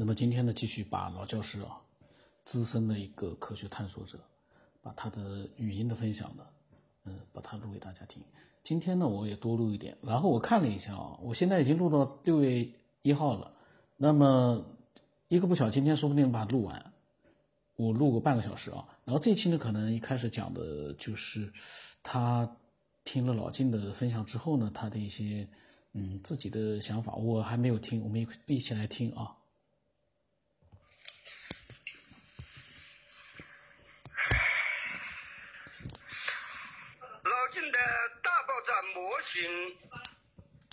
那么今天呢，继续把老教师啊，资深的一个科学探索者，把他的语音的分享呢，嗯，把它录给大家听。今天呢，我也多录一点。然后我看了一下啊，我现在已经录到六月一号了。那么一个不巧，今天说不定把它录完。我录个半个小时啊。然后这期呢，可能一开始讲的就是他听了老金的分享之后呢，他的一些嗯自己的想法，我还没有听，我们一起来听啊。模型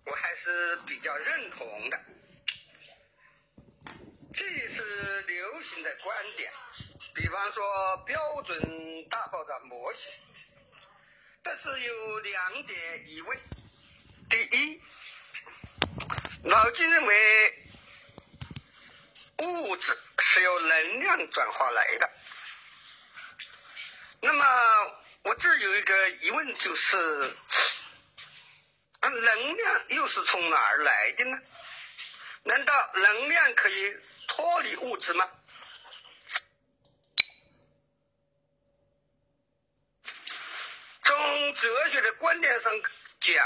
我还是比较认同的，这是流行的观点。比方说标准大爆炸模型，但是有两点疑问：第一，老金认为物质是由能量转化来的，那么我这有一个疑问就是。能量又是从哪儿来的呢？难道能量可以脱离物质吗？从哲学的观点上讲，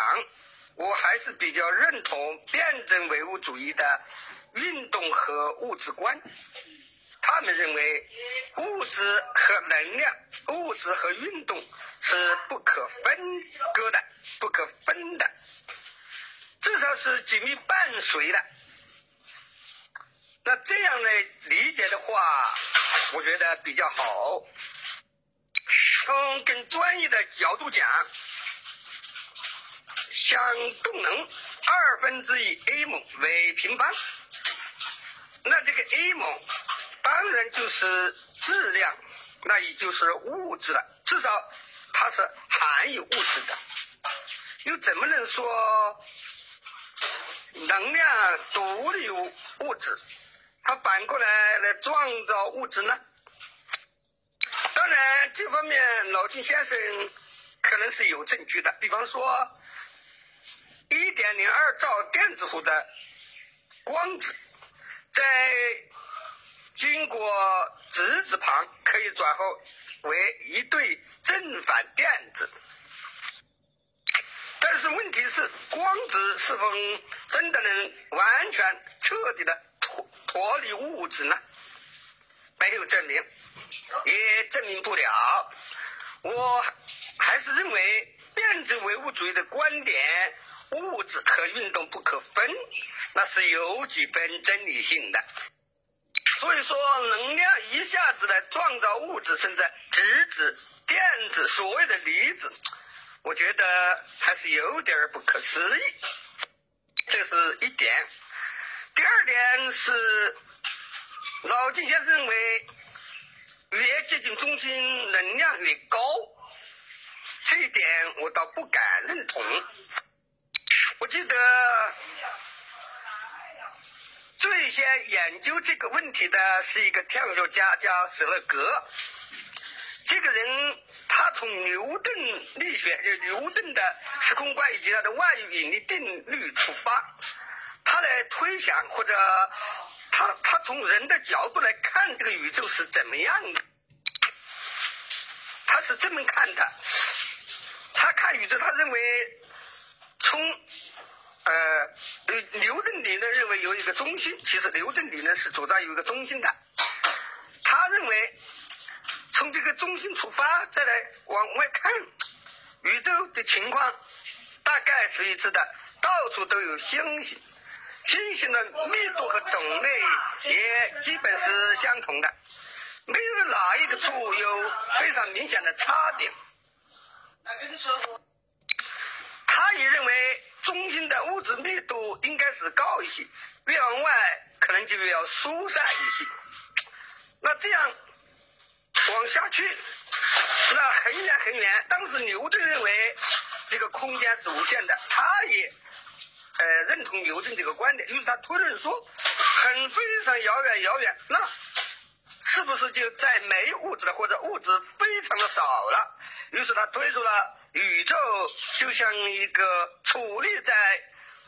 我还是比较认同辩证唯物主义的运动和物质观。他们认为物质和能量、物质和运动是不可分割的、不可分的。至少是紧密伴随的。那这样来理解的话，我觉得比较好。从更专业的角度讲，像动能二分之一 a 姆为平方，那这个 a 姆当然就是质量，那也就是物质了。至少它是含有物质的。又怎么能说？能量独立物物质，它反过来来创造物质呢？当然，这方面老金先生可能是有证据的。比方说，一点零二兆电子伏的光子，在经过质子旁可以转化为一对正反电子。但是问题是，光子是否真的能完全彻底的脱脱离物质呢？没有证明，也证明不了。我还是认为辩证唯物主义的观点，物质和运动不可分，那是有几分真理性的。所以说，能量一下子来创造物质，甚至质子、电子、所谓的离子。我觉得还是有点不可思议，这是一点。第二点是，老金先生认为，越接近中心能量越高，这一点我倒不敢认同。我记得最先研究这个问题的是一个天文学家，叫舍勒格。这个人。他从牛顿力学，就牛顿的时空观以及他的万有引力定律出发，他来推想或者他他从人的角度来看这个宇宙是怎么样的，他是这么看的，他看宇宙，他认为从呃牛顿理论认为有一个中心，其实牛顿理论是主张有一个中心的，他认为。从这个中心出发，再来往外看，宇宙的情况大概是一致的，到处都有星星，星星的密度和种类也基本是相同的，没有哪一个处有非常明显的差别。他也认为中心的物质密度应该是高一些，越往外可能就要疏散一些。那这样。往下去，那很远很远。当时牛顿认为这个空间是无限的，他也呃认同牛顿这个观点，于是他推论说，很非常遥远遥远，那是不是就再没物质了，或者物质非常的少了？于是他推出了宇宙就像一个矗立在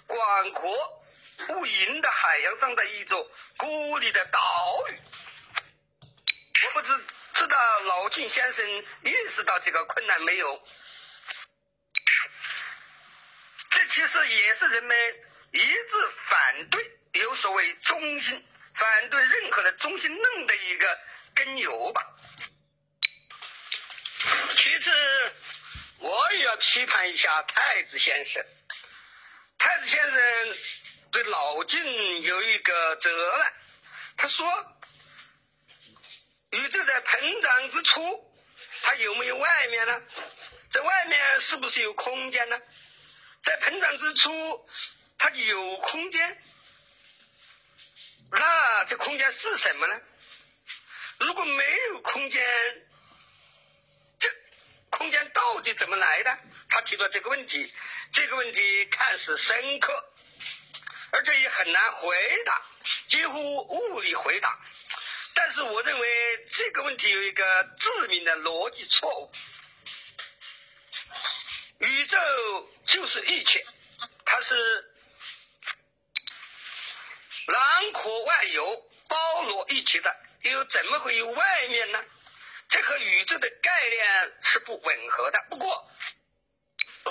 广阔无垠的海洋上的一座孤立的岛屿。我不知知道老金先生意识到这个困难没有？这其实也是人们一致反对有所谓中心、反对任何的中心论的一个根由吧。其次，我也要批判一下太子先生。太子先生对老金有一个责难，他说：“宇宙在膨胀之初，它有没有外面呢？在外面是不是有空间呢？在膨胀之初，它有空间，那这空间是什么呢？如果没有空间，空间到底怎么来的？”他提出这个问题。这个问题看似深刻，而且也很难回答，几乎无力回答。但是我认为这个问题有一个致命的逻辑错误：宇宙就是一切，它是囊括万有、包罗一切的，又怎么会有外面呢？这和宇宙的概念是不吻合的。不过，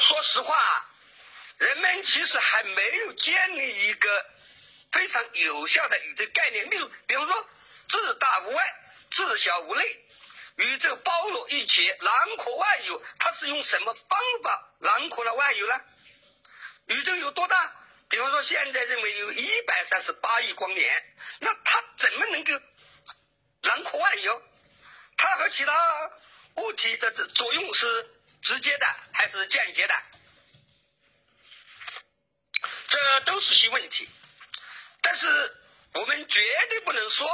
说实话。人们其实还没有建立一个非常有效的宇宙概念。例如，比方说“自大无外，自小无内”，宇宙包罗一切，囊括万有。它是用什么方法囊括了万有呢？宇宙有多大？比方说，现在认为有一百三十八亿光年，那它怎么能够囊括万有？它和其他物体的作用是直接的还是间接的？这都是些问题，但是我们绝对不能说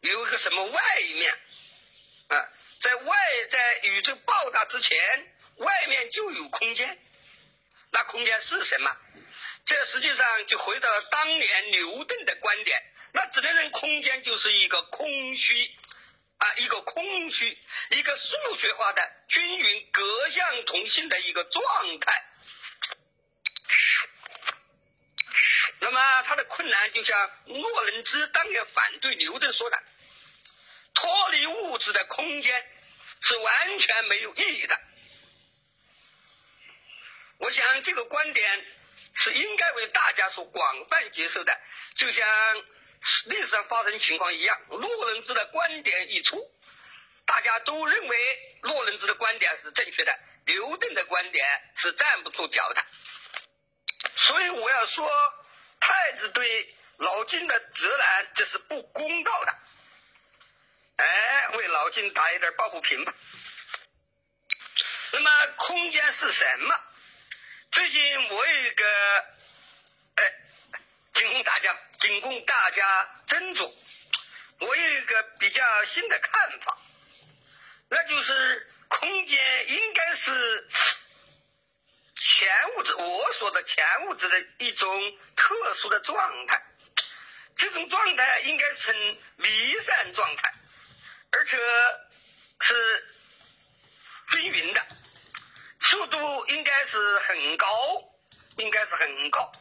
有一个什么外面啊，在外在宇宙爆炸之前，外面就有空间，那空间是什么？这实际上就回到当年牛顿的观点，那只能认空间就是一个空虚啊，一个空虚，一个数学化的均匀各项同性的一个状态。那么他的困难就像洛伦兹当年反对牛顿说的，脱离物质的空间是完全没有意义的。我想这个观点是应该为大家所广泛接受的，就像历史上发生情况一样，洛伦兹的观点一出，大家都认为洛伦兹的观点是正确的，牛顿的观点是站不住脚的。所以我要说。太子对老金的责难，这是不公道的。哎，为老金打一点抱不平吧。那么，空间是什么？最近我有一个，仅供大家，仅供大家斟酌。我有一个比较新的看法，那就是空间应该是。前物质，我说的前物质的一种特殊的状态，这种状态应该呈弥散状态，而且是均匀的，速度应该是很高，应该是很高，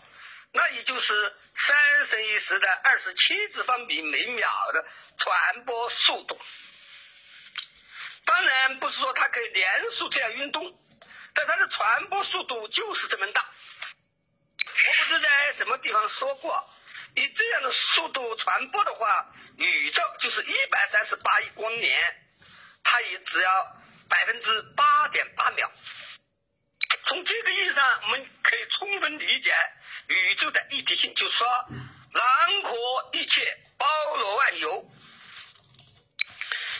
那也就是三乘以十的二十七次方比每秒的传播速度。当然不是说它可以连续这样运动。但它的传播速度就是这么大，我不知在什么地方说过，以这样的速度传播的话，宇宙就是一百三十八亿光年，它也只要百分之八点八秒。从这个意义上，我们可以充分理解宇宙的一体性，就是说囊括一切，包罗万有。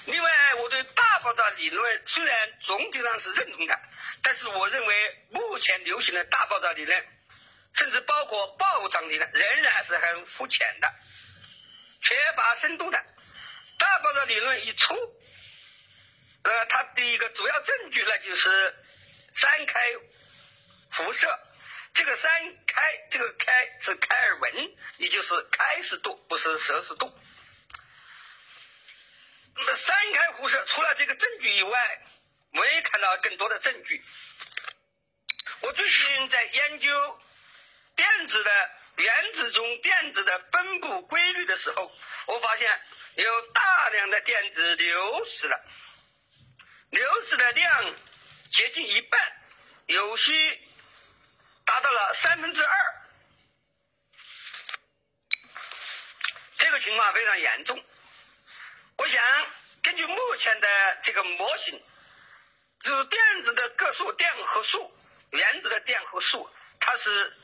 另外，我对大爆炸理论虽然总体上是认同的。但是我认为，目前流行的大爆炸理论，甚至包括暴涨理论，仍然是很肤浅的，缺乏深度的。大爆炸理论一出，呃，它的一个主要证据，那就是三开辐射。这个三开，这个开是开尔文，也就是开十度，不是摄氏度。那么三开辐射，除了这个证据以外，没看到更多的证据。我最近在研究电子的原子中电子的分布规律的时候，我发现有大量的电子流失了，流失的量接近一半，有些达到了三分之二。这个情况非常严重。我想根据目前的这个模型，就是电子的个数电荷数，原子的电荷数它是。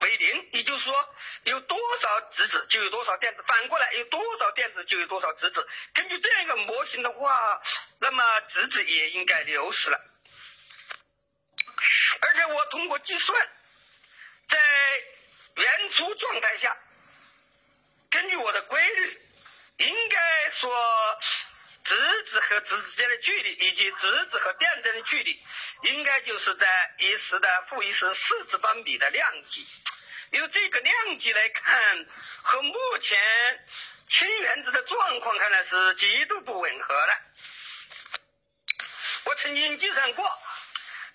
为零，也就是说，有多少质子就有多少电子，反过来有多少电子就有多少质子。根据这样一个模型的话，那么质子也应该流失了。而且我通过计算，在原初状态下，根据我的规律，应该说，质子和质子间的距离以及质子和电子的距离，应该就是在一时的负一时四次方米的量级。由这个量级来看，和目前氢原子的状况看来是极度不吻合的。我曾经计算过，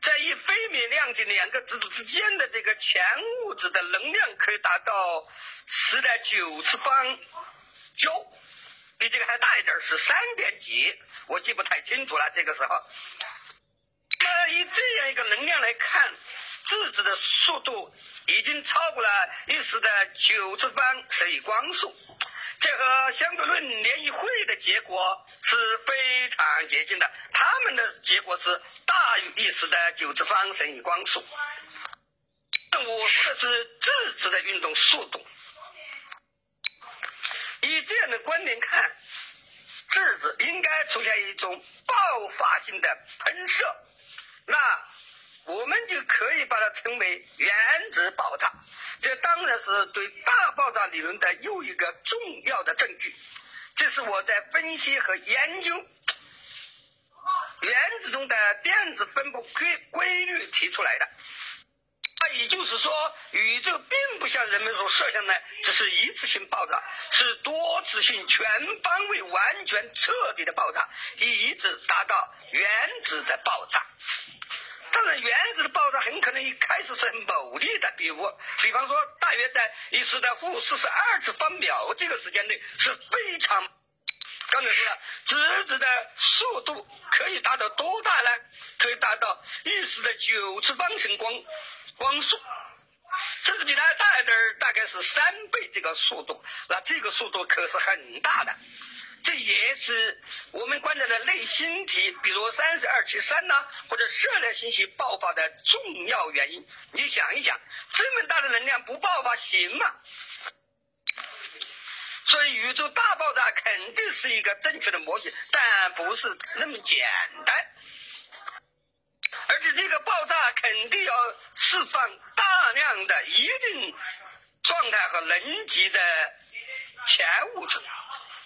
在一费米量级两个质子之间的这个前物质的能量可以达到十的九次方焦，比这个还大一点，是三点几，我记不太清楚了。这个时候，那以这样一个能量来看，质子的速度。已经超过了一十的九次方乘以光速，这和相对论联谊会的结果是非常接近的。他们的结果是大于一时的九次方乘以光速。我说的是质子的运动速度。以这样的观点看，质子应该出现一种爆发性的喷射。那。我们就可以把它称为原子爆炸，这当然是对大爆炸理论的又一个重要的证据。这是我在分析和研究原子中的电子分布规规律提出来的。那也就是说，宇宙并不像人们所设想的只是一次性爆炸，是多次性、全方位、完全彻底的爆炸，一直达到原子的爆炸。当然，原子的爆炸很可能一开始是很猛烈的，比如，比方说，大约在一时的负四十二次方秒这个时间内是非常。刚才说了，质子的速度可以达到多大呢？可以达到一时的九次方程光光速，甚至比它大一点，大概是三倍这个速度。那这个速度可是很大的。这也是我们观察的类星体，比如三十二七三呐，或者射量星系爆发的重要原因。你想一想，这么大的能量不爆发行吗？所以宇宙大爆炸肯定是一个正确的模型，但不是那么简单。而且这个爆炸肯定要释放大量的一定状态和能级的前物质。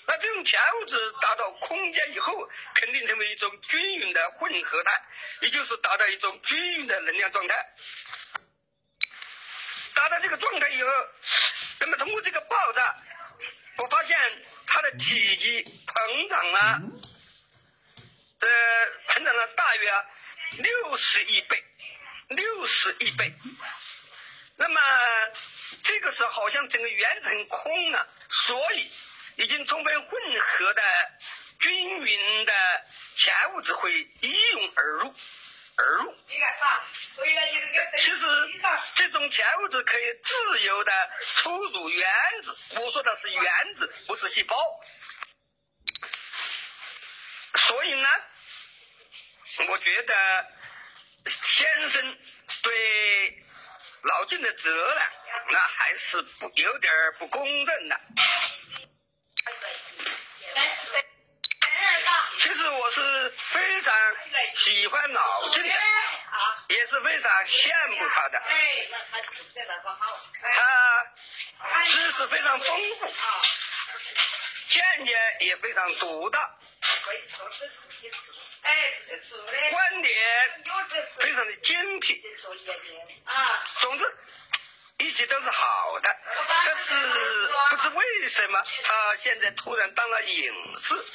那这种前物质达到空间以后，肯定成为一种均匀的混合态，也就是达到一种均匀的能量状态。达到这个状态以后，那么通过这个爆炸，我发现它的体积膨胀了，呃，膨胀了大约六十亿倍，六十亿倍。那么这个时候好像整个原子很空了，所以。已经充分混合的均匀的前物质会一涌而入，而入。其实这种前物质可以自由的出入原子，我说的是原子，不是细胞。所以呢，我觉得先生对老晋的责任，那还是不有点不公正的。其实我是非常喜欢老郑的，也是非常羡慕他的。他知识非常丰富，见解也非常独到，观点非常的精辟。总之。一切都是好的，但是不知为什么他现在突然当了隐士。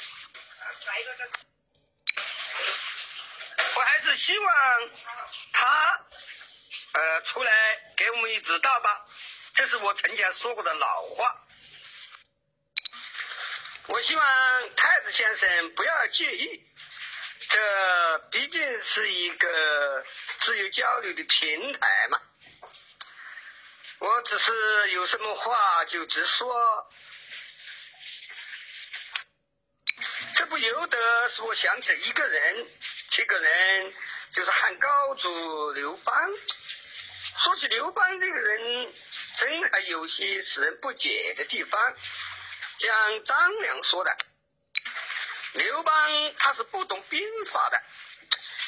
我还是希望他呃出来给我们一指导吧。这是我曾经说过的老话。我希望太子先生不要介意，这毕竟是一个自由交流的平台嘛。我只是有什么话就直说。这不由得使我想起一个人，这个人就是汉高祖刘邦。说起刘邦这个人，真还有些使人不解的地方。像张良说的，刘邦他是不懂兵法的，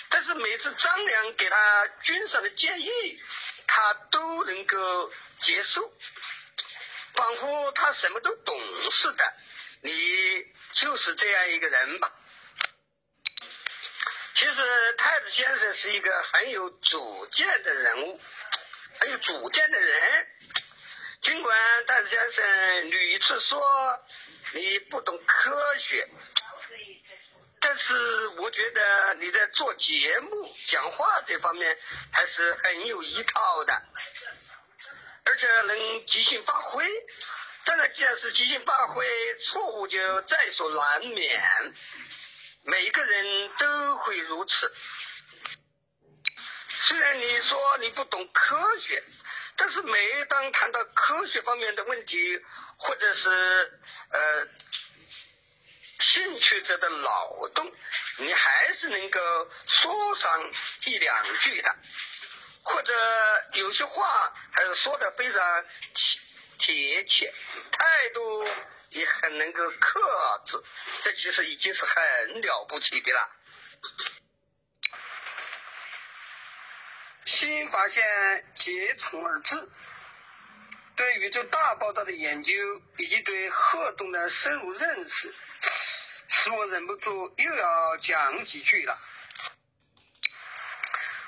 但是每次张良给他军上的建议，他都能够接受，仿佛他什么都懂似的。你就是这样一个人吧？其实太子先生是一个很有主见的人物，很有主见的人。尽管太子先生屡次说你不懂科学，但是我觉得你在做节目、讲话这方面还是很有一套的，而且能即兴发挥。当然，既然是即兴发挥，错误就在所难免，每一个人都会如此。虽然你说你不懂科学。但是每当谈到科学方面的问题，或者是呃兴趣者的脑洞，你还是能够说上一两句的，或者有些话还是说的非常贴贴切，态度也很能够克制，这其实已经是很了不起的了。新发现接踵而至，对宇宙大爆炸的研究以及对核动的深入认识，使我忍不住又要讲几句了。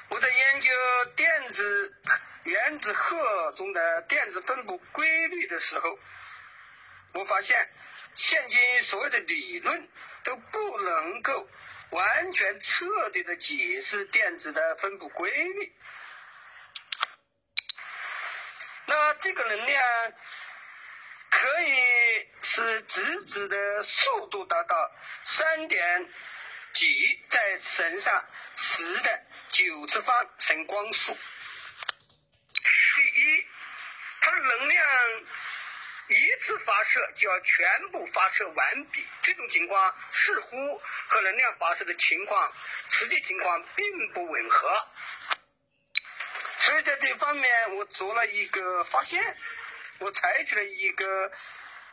我在研究电子原子核中的电子分布规律的时候，我发现，现今所有的理论都不能够完全彻底的解释电子的分布规律。那这个能量可以使质子的速度达到三点几，在乘上十的九次方升光速。第一，它的能量一次发射就要全部发射完毕，这种情况似乎和能量发射的情况实际情况并不吻合。所以在这方面，我做了一个发现，我采取了一个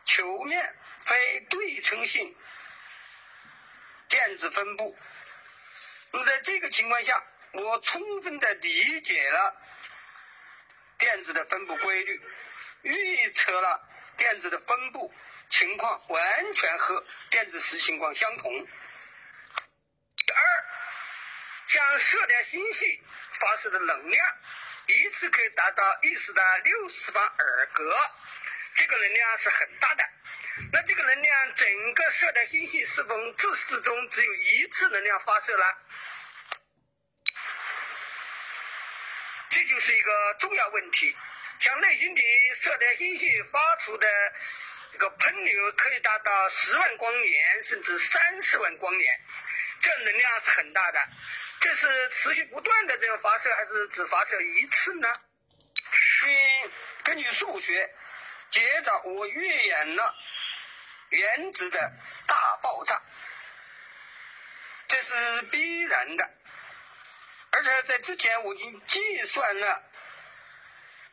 球面非对称性电子分布。那么在这个情况下，我充分的理解了电子的分布规律，预测了电子的分布情况完全和电子实情况相同。二，像射电星系发射的能量。一次可以达到一十的六次方尔格，这个能量是很大的。那这个能量，整个射电星系是否自始至终只有一次能量发射呢？这就是一个重要问题。像内星体射电星系发出的这个喷流，可以达到十万光年，甚至三十万光年，这能量是很大的。这是持续不断的这样发射，还是只发射一次呢？嗯根据数学，接着我预演了原子的大爆炸，这是必然的。而且在之前我已经计算了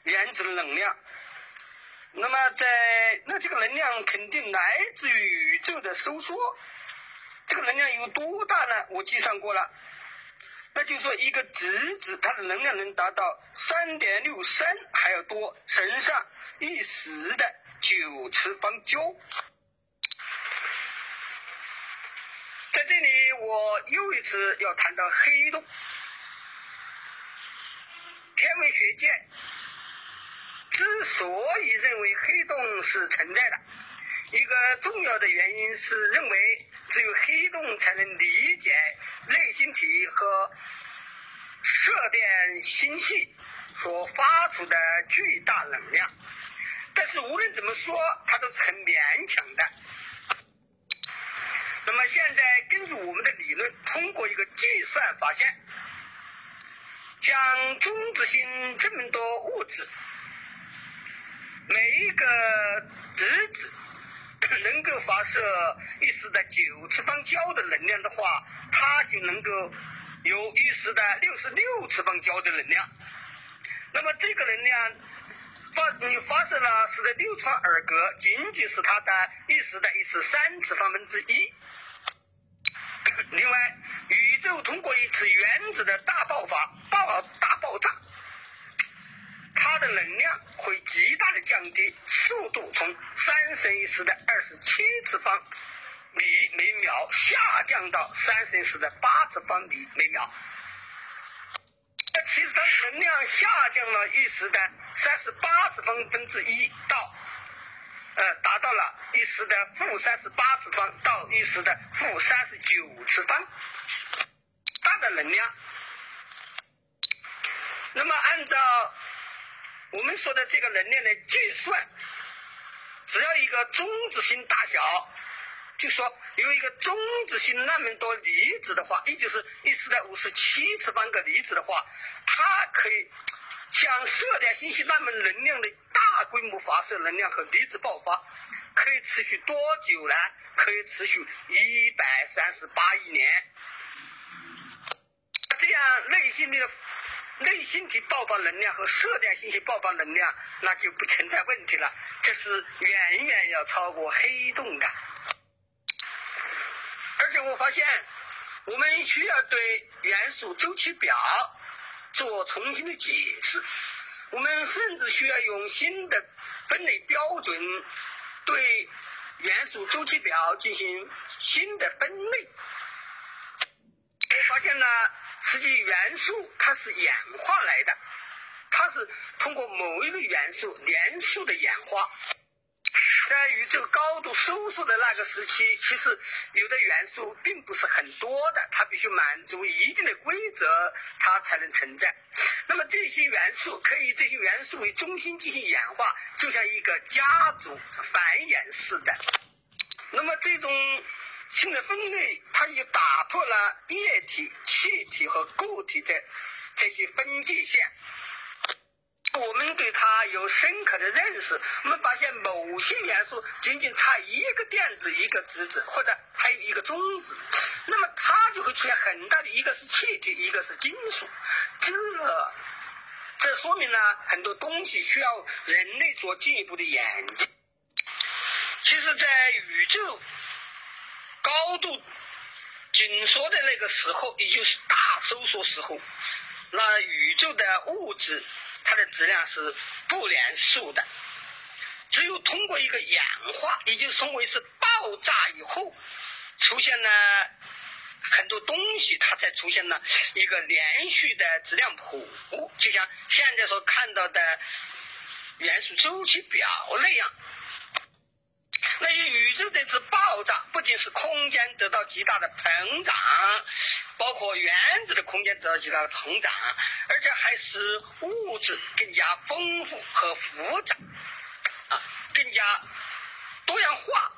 原子的能量，那么在那这个能量肯定来自于宇宙的收缩，这个能量有多大呢？我计算过了。那就是说，一个质子它的能量能达到三点六三还要多，乘上一十的九次方焦。在这里，我又一次要谈到黑洞。天文学界之所以认为黑洞是存在的，一个重要的原因是认为。只有黑洞才能理解内星体和射电星系所发出的巨大能量。但是无论怎么说，它都是很勉强的。那么现在根据我们的理论，通过一个计算发现，像中子星这么多物质，每一个质子能够发射一时的九次方焦的能量的话，它就能够有一时的六十六次方焦的能量。那么这个能量发你发射了是的六川二格，仅仅是它的一时的一十三次方分之一。另外，宇宙通过一次原子的大爆发、爆大爆炸，它的能量会极大的降低，速度从三升一时的二十七次方米每秒下降到三升一时的八次方米每秒。那其实它的能量下降了一时的三十八次方分之一到。呃，达到了一时的负三十八次方到一时的负三十九次方，大的能量。那么按照我们说的这个能量的计算，只要一个中子星大小，就说有一个中子星那么多离子的话，也就是一时的五十七次方个离子的话，它可以像射电信息那么能量的。大规模发射能量和离子爆发可以持续多久呢？可以持续一百三十八亿年。这样内心的内星体爆发能量和射电信息爆发能量，那就不存在问题了。这是远远要超过黑洞的。而且我发现，我们需要对元素周期表做重新的解释。我们甚至需要用新的分类标准对元素周期表进行新的分类。我发现呢，实际元素它是演化来的，它是通过某一个元素连续的演化。在宇宙高度收缩的那个时期，其实有的元素并不是很多的，它必须满足一定的规则，它才能存在。那么这些元素可以这些元素为中心进行演化，就像一个家族繁衍似的。那么这种新的分类，它也打破了液体、气体和固体的这些分界线。我们对它有深刻的认识，我们发现某些元素仅仅差一个电子、一个质子，或者还有一个中子，那么它就会出现很大的一个是气体，一个是金属。这这说明了很多东西需要人类做进一步的研究。其实，在宇宙高度紧缩的那个时候，也就是大收缩时候，那宇宙的物质。它的质量是不连数的，只有通过一个氧化，也就是通过一次爆炸以后，出现了很多东西，它才出现了一个连续的质量谱，就像现在所看到的元素周期表那样。那些宇宙这次爆炸，不仅是空间得到极大的膨胀，包括原子的空间得到极大的膨胀，而且还使物质更加丰富和复杂，啊，更加多样化，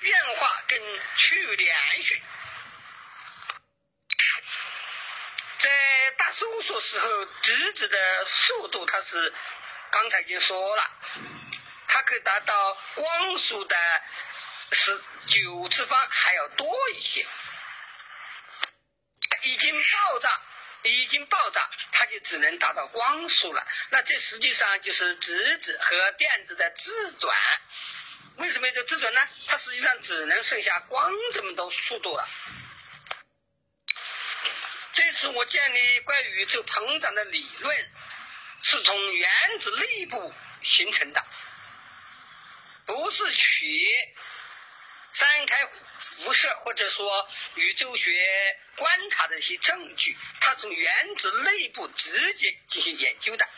变化更趋于连续。在大收缩时候，质子的速度，它是刚才已经说了。可以达到光速的十九次方还要多一些，已经爆炸，已经爆炸，它就只能达到光速了。那这实际上就是质子和电子的自转。为什么叫自转呢？它实际上只能剩下光这么多速度了。这次我建立关于宇宙膨胀的理论，是从原子内部形成的。不是取三开辐射或者说宇宙学观察的一些证据，它从原子内部直接进行研究的。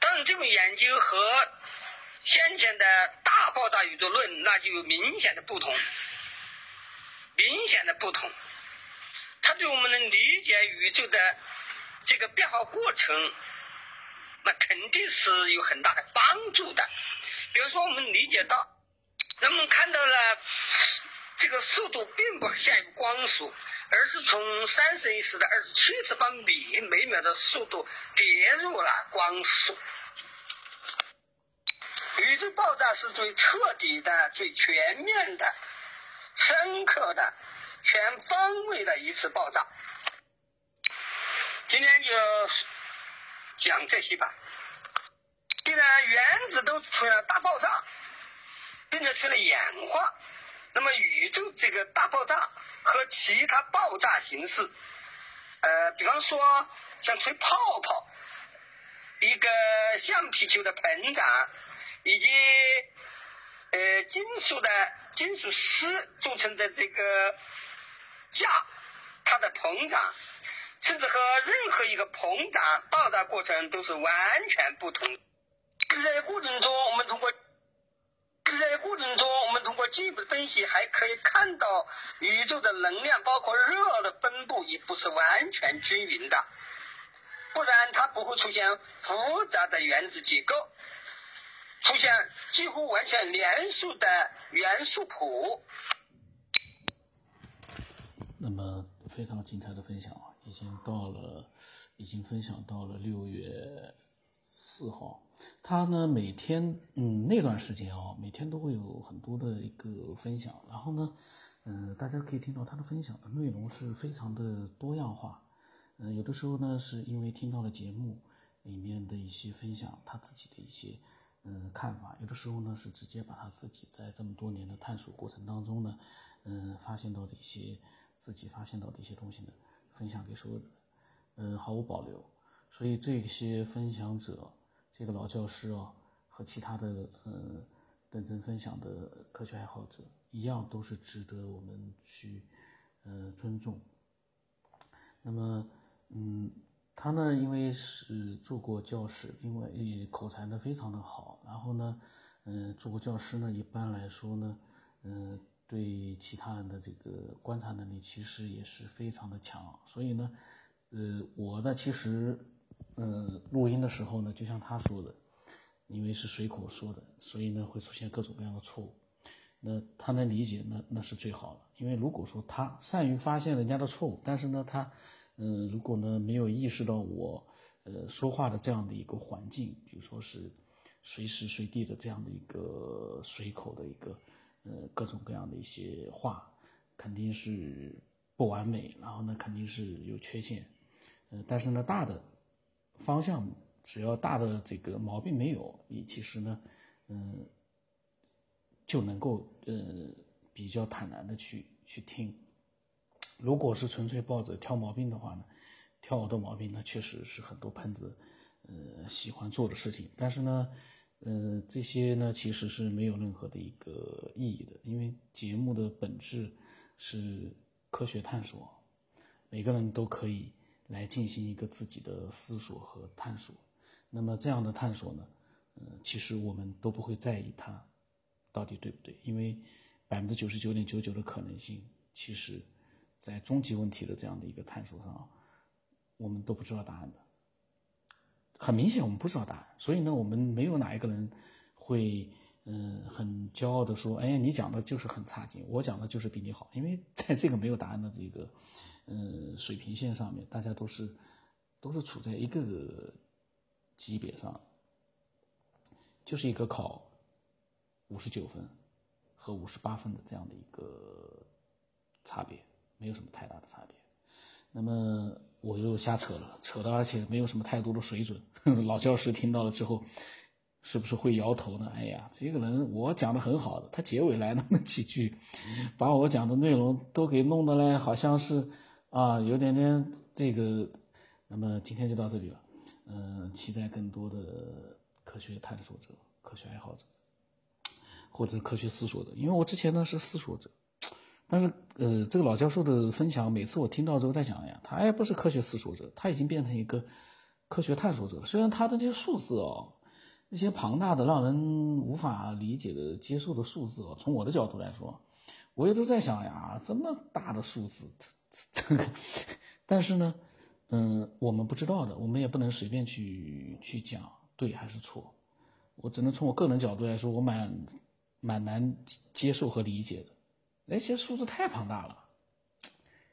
当然，这种研究和先前的大爆炸宇宙论那就有明显的不同，明显的不同。它对我们能理解宇宙的这个变化过程那肯定是有很大的帮助的。比如说，我们理解到，人们看到了这个速度并不像光速，而是从三十亿次的二十七次方米每秒的速度跌入了光速。宇宙爆炸是最彻底的、最全面的、深刻的、全方位的一次爆炸。今天就讲这些吧。既然原子都出现了大爆炸，并且出现了演化，那么宇宙这个大爆炸和其他爆炸形式，呃，比方说像吹泡泡、一个橡皮球的膨胀，以及呃金属的金属丝组成的这个架，它的膨胀。甚至和任何一个膨胀爆炸过程都是完全不同。在过程中，我们通过在过程中，我们通过进一步分析，还可以看到宇宙的能量，包括热的分布，也不是完全均匀的。不然，它不会出现复杂的原子结构，出现几乎完全连续的元素谱。那么，非常精彩的分享啊！已经到了，已经分享到了六月四号。他呢，每天，嗯，那段时间啊，每天都会有很多的一个分享。然后呢，嗯，大家可以听到他的分享的内容是非常的多样化。嗯，有的时候呢，是因为听到了节目里面的一些分享，他自己的一些嗯看法；有的时候呢，是直接把他自己在这么多年的探索过程当中呢，嗯，发现到的一些自己发现到的一些东西呢。分享给所有的，嗯，毫无保留。所以这些分享者，这个老教师啊，和其他的呃认真分享的科学爱好者一样，都是值得我们去呃尊重。那么，嗯，他呢，因为是做过教师，因为口才呢非常的好，然后呢，嗯，做过教师呢，一般来说呢，嗯。对其他人的这个观察能力其实也是非常的强，所以呢，呃，我呢其实，呃，录音的时候呢，就像他说的，因为是随口说的，所以呢会出现各种各样的错误。那他能理解，那那是最好的。因为如果说他善于发现人家的错误，但是呢他，嗯，如果呢没有意识到我，呃，说话的这样的一个环境，比如说是随时随地的这样的一个随口的一个。呃，各种各样的一些话，肯定是不完美，然后呢，肯定是有缺陷，呃，但是呢，大的方向只要大的这个毛病没有，你其实呢，嗯，就能够呃比较坦然的去去听。如果是纯粹抱着挑毛病的话呢，挑我的毛病呢，确实是很多喷子呃喜欢做的事情，但是呢。呃，这些呢其实是没有任何的一个意义的，因为节目的本质是科学探索，每个人都可以来进行一个自己的思索和探索。那么这样的探索呢，呃，其实我们都不会在意它到底对不对，因为百分之九十九点九九的可能性，其实，在终极问题的这样的一个探索上，我们都不知道答案的。很明显，我们不知道答案，所以呢，我们没有哪一个人会，嗯，很骄傲的说，哎，你讲的就是很差劲，我讲的就是比你好，因为在这个没有答案的这个，嗯，水平线上面，大家都是都是处在一个个级别上，就是一个考五十九分和五十八分的这样的一个差别，没有什么太大的差别。那么我又瞎扯了，扯的而且没有什么太多的水准。老教师听到了之后，是不是会摇头呢？哎呀，这个人我讲的很好的，他结尾来那么几句，把我讲的内容都给弄得嘞，好像是啊，有点点这个。那么今天就到这里了，嗯，期待更多的科学探索者、科学爱好者，或者科学思索者，因为我之前呢是思索者。但是，呃，这个老教授的分享，每次我听到之后在想呀，他也不是科学思索者，他已经变成一个科学探索者。虽然他的这些数字哦，那些庞大的、让人无法理解的、接受的数字哦，从我的角度来说，我也都在想呀，这么大的数字，这个，但是呢，嗯，我们不知道的，我们也不能随便去去讲对还是错。我只能从我个人角度来说，我蛮蛮难接受和理解的。那些数字太庞大了，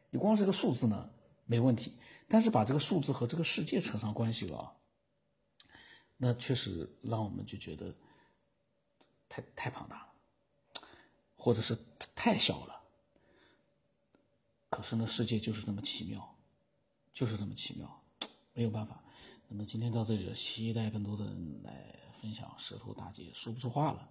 你光是个数字呢没问题，但是把这个数字和这个世界扯上关系了，那确实让我们就觉得太太庞大了，或者是太小了。可是呢，世界就是这么奇妙，就是这么奇妙，没有办法。那么今天到这里了，期待更多的人来分享舌头大结说不出话了。